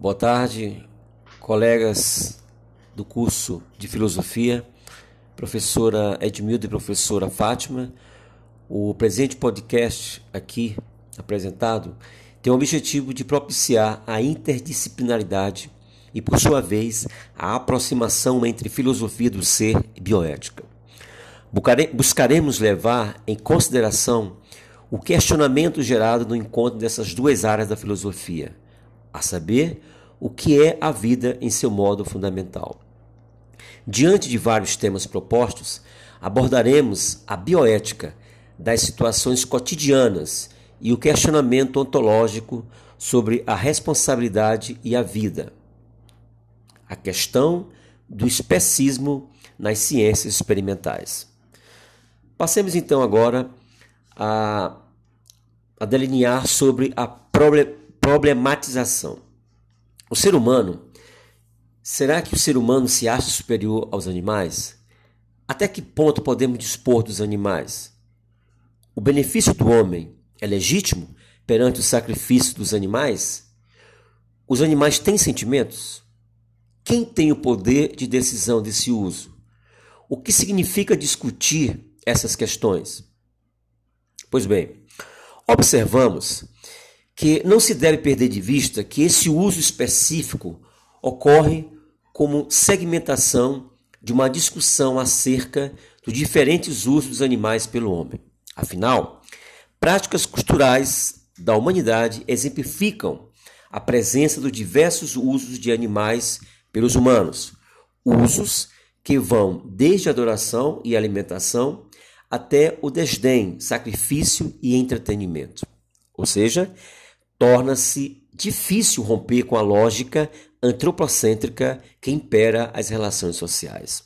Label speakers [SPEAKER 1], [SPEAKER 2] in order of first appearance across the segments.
[SPEAKER 1] Boa tarde, colegas do curso de filosofia, professora Edmildo e professora Fátima. O presente podcast aqui apresentado tem o objetivo de propiciar a interdisciplinaridade e, por sua vez, a aproximação entre filosofia do ser e bioética. Buscaremos levar em consideração o questionamento gerado no encontro dessas duas áreas da filosofia, a saber, o que é a vida em seu modo fundamental. Diante de vários temas propostos, abordaremos a bioética das situações cotidianas e o questionamento ontológico sobre a responsabilidade e a vida. A questão do especismo nas ciências experimentais. Passemos então agora a, a delinear sobre a problematização. O ser humano, será que o ser humano se acha superior aos animais? Até que ponto podemos dispor dos animais? O benefício do homem é legítimo perante o sacrifício dos animais? Os animais têm sentimentos? Quem tem o poder de decisão desse uso? O que significa discutir essas questões? Pois bem, observamos que não se deve perder de vista que esse uso específico ocorre como segmentação de uma discussão acerca dos diferentes usos dos animais pelo homem. Afinal, práticas culturais da humanidade exemplificam a presença dos diversos usos de animais pelos humanos, usos que vão desde adoração e alimentação até o desdém, sacrifício e entretenimento. Ou seja, torna-se difícil romper com a lógica antropocêntrica que impera as relações sociais.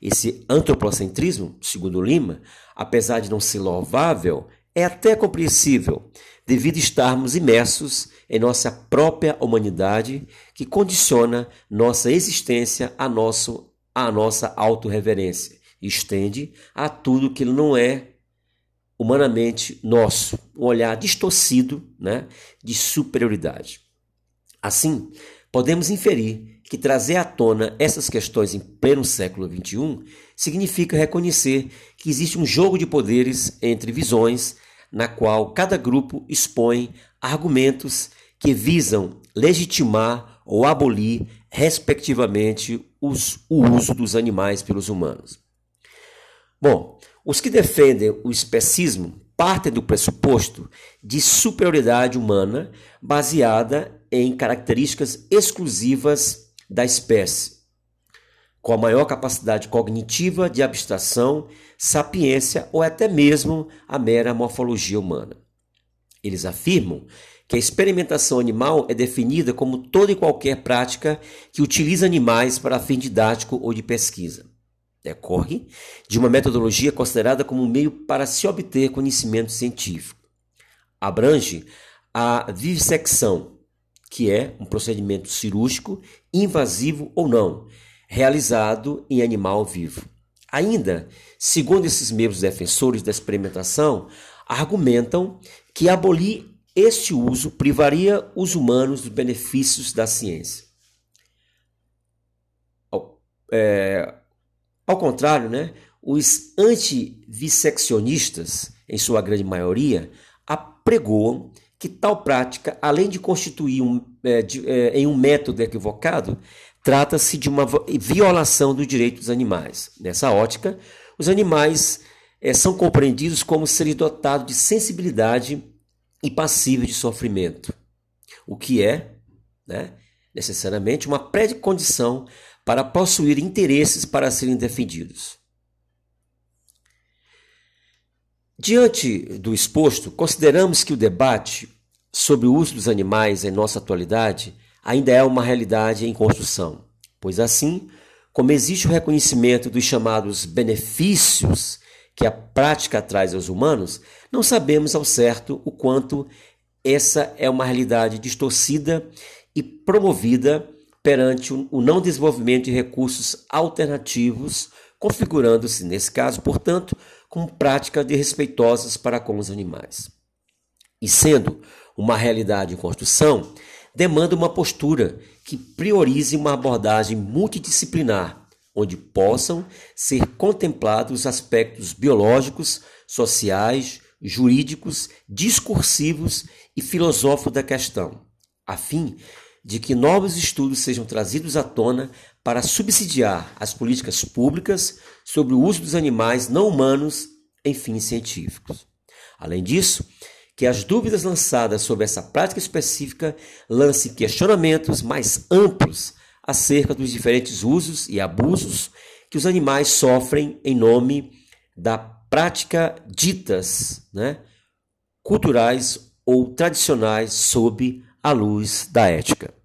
[SPEAKER 1] Esse antropocentrismo, segundo Lima, apesar de não ser louvável, é até compreensível, devido estarmos imersos em nossa própria humanidade que condiciona nossa existência a, nosso, a nossa autorreverência e estende a tudo que não é humanamente nosso, um olhar distorcido né, de superioridade. Assim, podemos inferir que trazer à tona essas questões em pleno século XXI significa reconhecer que existe um jogo de poderes entre visões, na qual cada grupo expõe argumentos que visam legitimar ou abolir, respectivamente, os, o uso dos animais pelos humanos. Bom, os que defendem o especismo partem do pressuposto de superioridade humana baseada em características exclusivas da espécie, com a maior capacidade cognitiva de abstração, sapiência ou até mesmo a mera morfologia humana. Eles afirmam que a experimentação animal é definida como toda e qualquer prática que utiliza animais para fim didático ou de pesquisa decorre de uma metodologia considerada como um meio para se obter conhecimento científico. Abrange a vivissecção, que é um procedimento cirúrgico, invasivo ou não, realizado em animal vivo. Ainda, segundo esses membros defensores da experimentação, argumentam que abolir este uso privaria os humanos dos benefícios da ciência. É, ao contrário, né, os antivisseccionistas, em sua grande maioria, apregoam que tal prática, além de constituir um, é, de, é, em um método equivocado, trata-se de uma violação dos direitos dos animais. Nessa ótica, os animais é, são compreendidos como seres dotados de sensibilidade e passíveis de sofrimento, o que é né, necessariamente uma pré-condição para possuir interesses para serem defendidos. Diante do exposto, consideramos que o debate sobre o uso dos animais em nossa atualidade ainda é uma realidade em construção, pois assim, como existe o reconhecimento dos chamados benefícios que a prática traz aos humanos, não sabemos ao certo o quanto essa é uma realidade distorcida e promovida perante o não desenvolvimento de recursos alternativos, configurando-se, nesse caso, portanto, como práticas desrespeitosas para com os animais. E sendo uma realidade em construção, demanda uma postura que priorize uma abordagem multidisciplinar, onde possam ser contemplados aspectos biológicos, sociais, jurídicos, discursivos e filosóficos da questão, a fim de que novos estudos sejam trazidos à tona para subsidiar as políticas públicas sobre o uso dos animais não humanos em fins científicos. Além disso, que as dúvidas lançadas sobre essa prática específica lancem questionamentos mais amplos acerca dos diferentes usos e abusos que os animais sofrem em nome da prática ditas né, culturais ou tradicionais sob a luz da ética.